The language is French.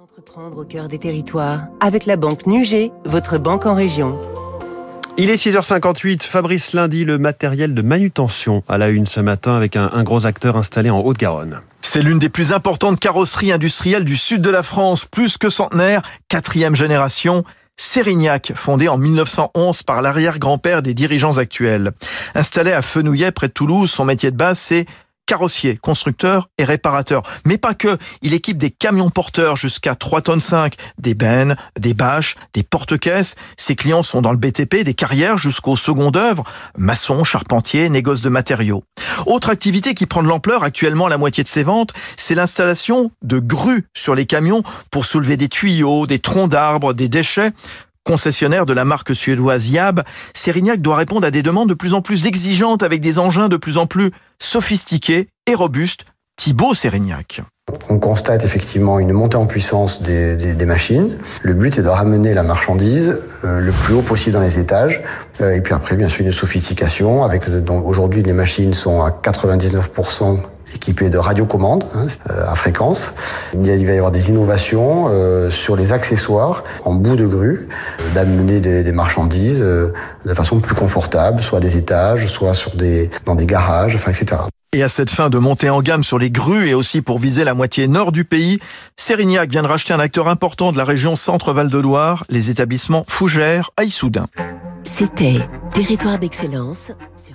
d'entreprendre au cœur des territoires avec la banque Nugé, votre banque en région. Il est 6h58, Fabrice Lundi, le matériel de manutention à la une ce matin avec un, un gros acteur installé en Haute-Garonne. C'est l'une des plus importantes carrosseries industrielles du sud de la France, plus que centenaire, quatrième génération. Sérignac, fondé en 1911 par l'arrière-grand-père des dirigeants actuels. Installé à Fenouillet, près de Toulouse, son métier de base, c'est carrossier, constructeur et réparateur. Mais pas que. Il équipe des camions porteurs jusqu'à 3 tonnes 5, des bennes, des bâches, des porte-caisses. Ses clients sont dans le BTP, des carrières jusqu'au second œuvre, maçon, charpentier, négoce de matériaux. Autre activité qui prend de l'ampleur actuellement la moitié de ses ventes, c'est l'installation de grues sur les camions pour soulever des tuyaux, des troncs d'arbres, des déchets. Concessionnaire de la marque suédoise Yab, Sérignac doit répondre à des demandes de plus en plus exigeantes avec des engins de plus en plus sophistiqués et robustes. Thibaut Sérignac. On constate effectivement une montée en puissance des, machines. Le but c'est de ramener la marchandise euh, le plus haut possible dans les étages. Euh, et puis après, bien sûr, une sophistication. Avec aujourd'hui, les machines sont à 99% équipées de radiocommandes hein, à fréquence. Il, y a, va y avoir des innovations euh, sur les accessoires en bout de grue, d'amener des, des, marchandises de façon plus confortable, soit des étages, soit sur des dans des garages, enfin, etc. Et à cette fin de monter en gamme sur les grues et aussi pour viser la moitié nord du pays, Sérignac vient de racheter un acteur important de la région Centre-Val de Loire, les établissements Fougères à Issoudun. C'était Territoire d'excellence sur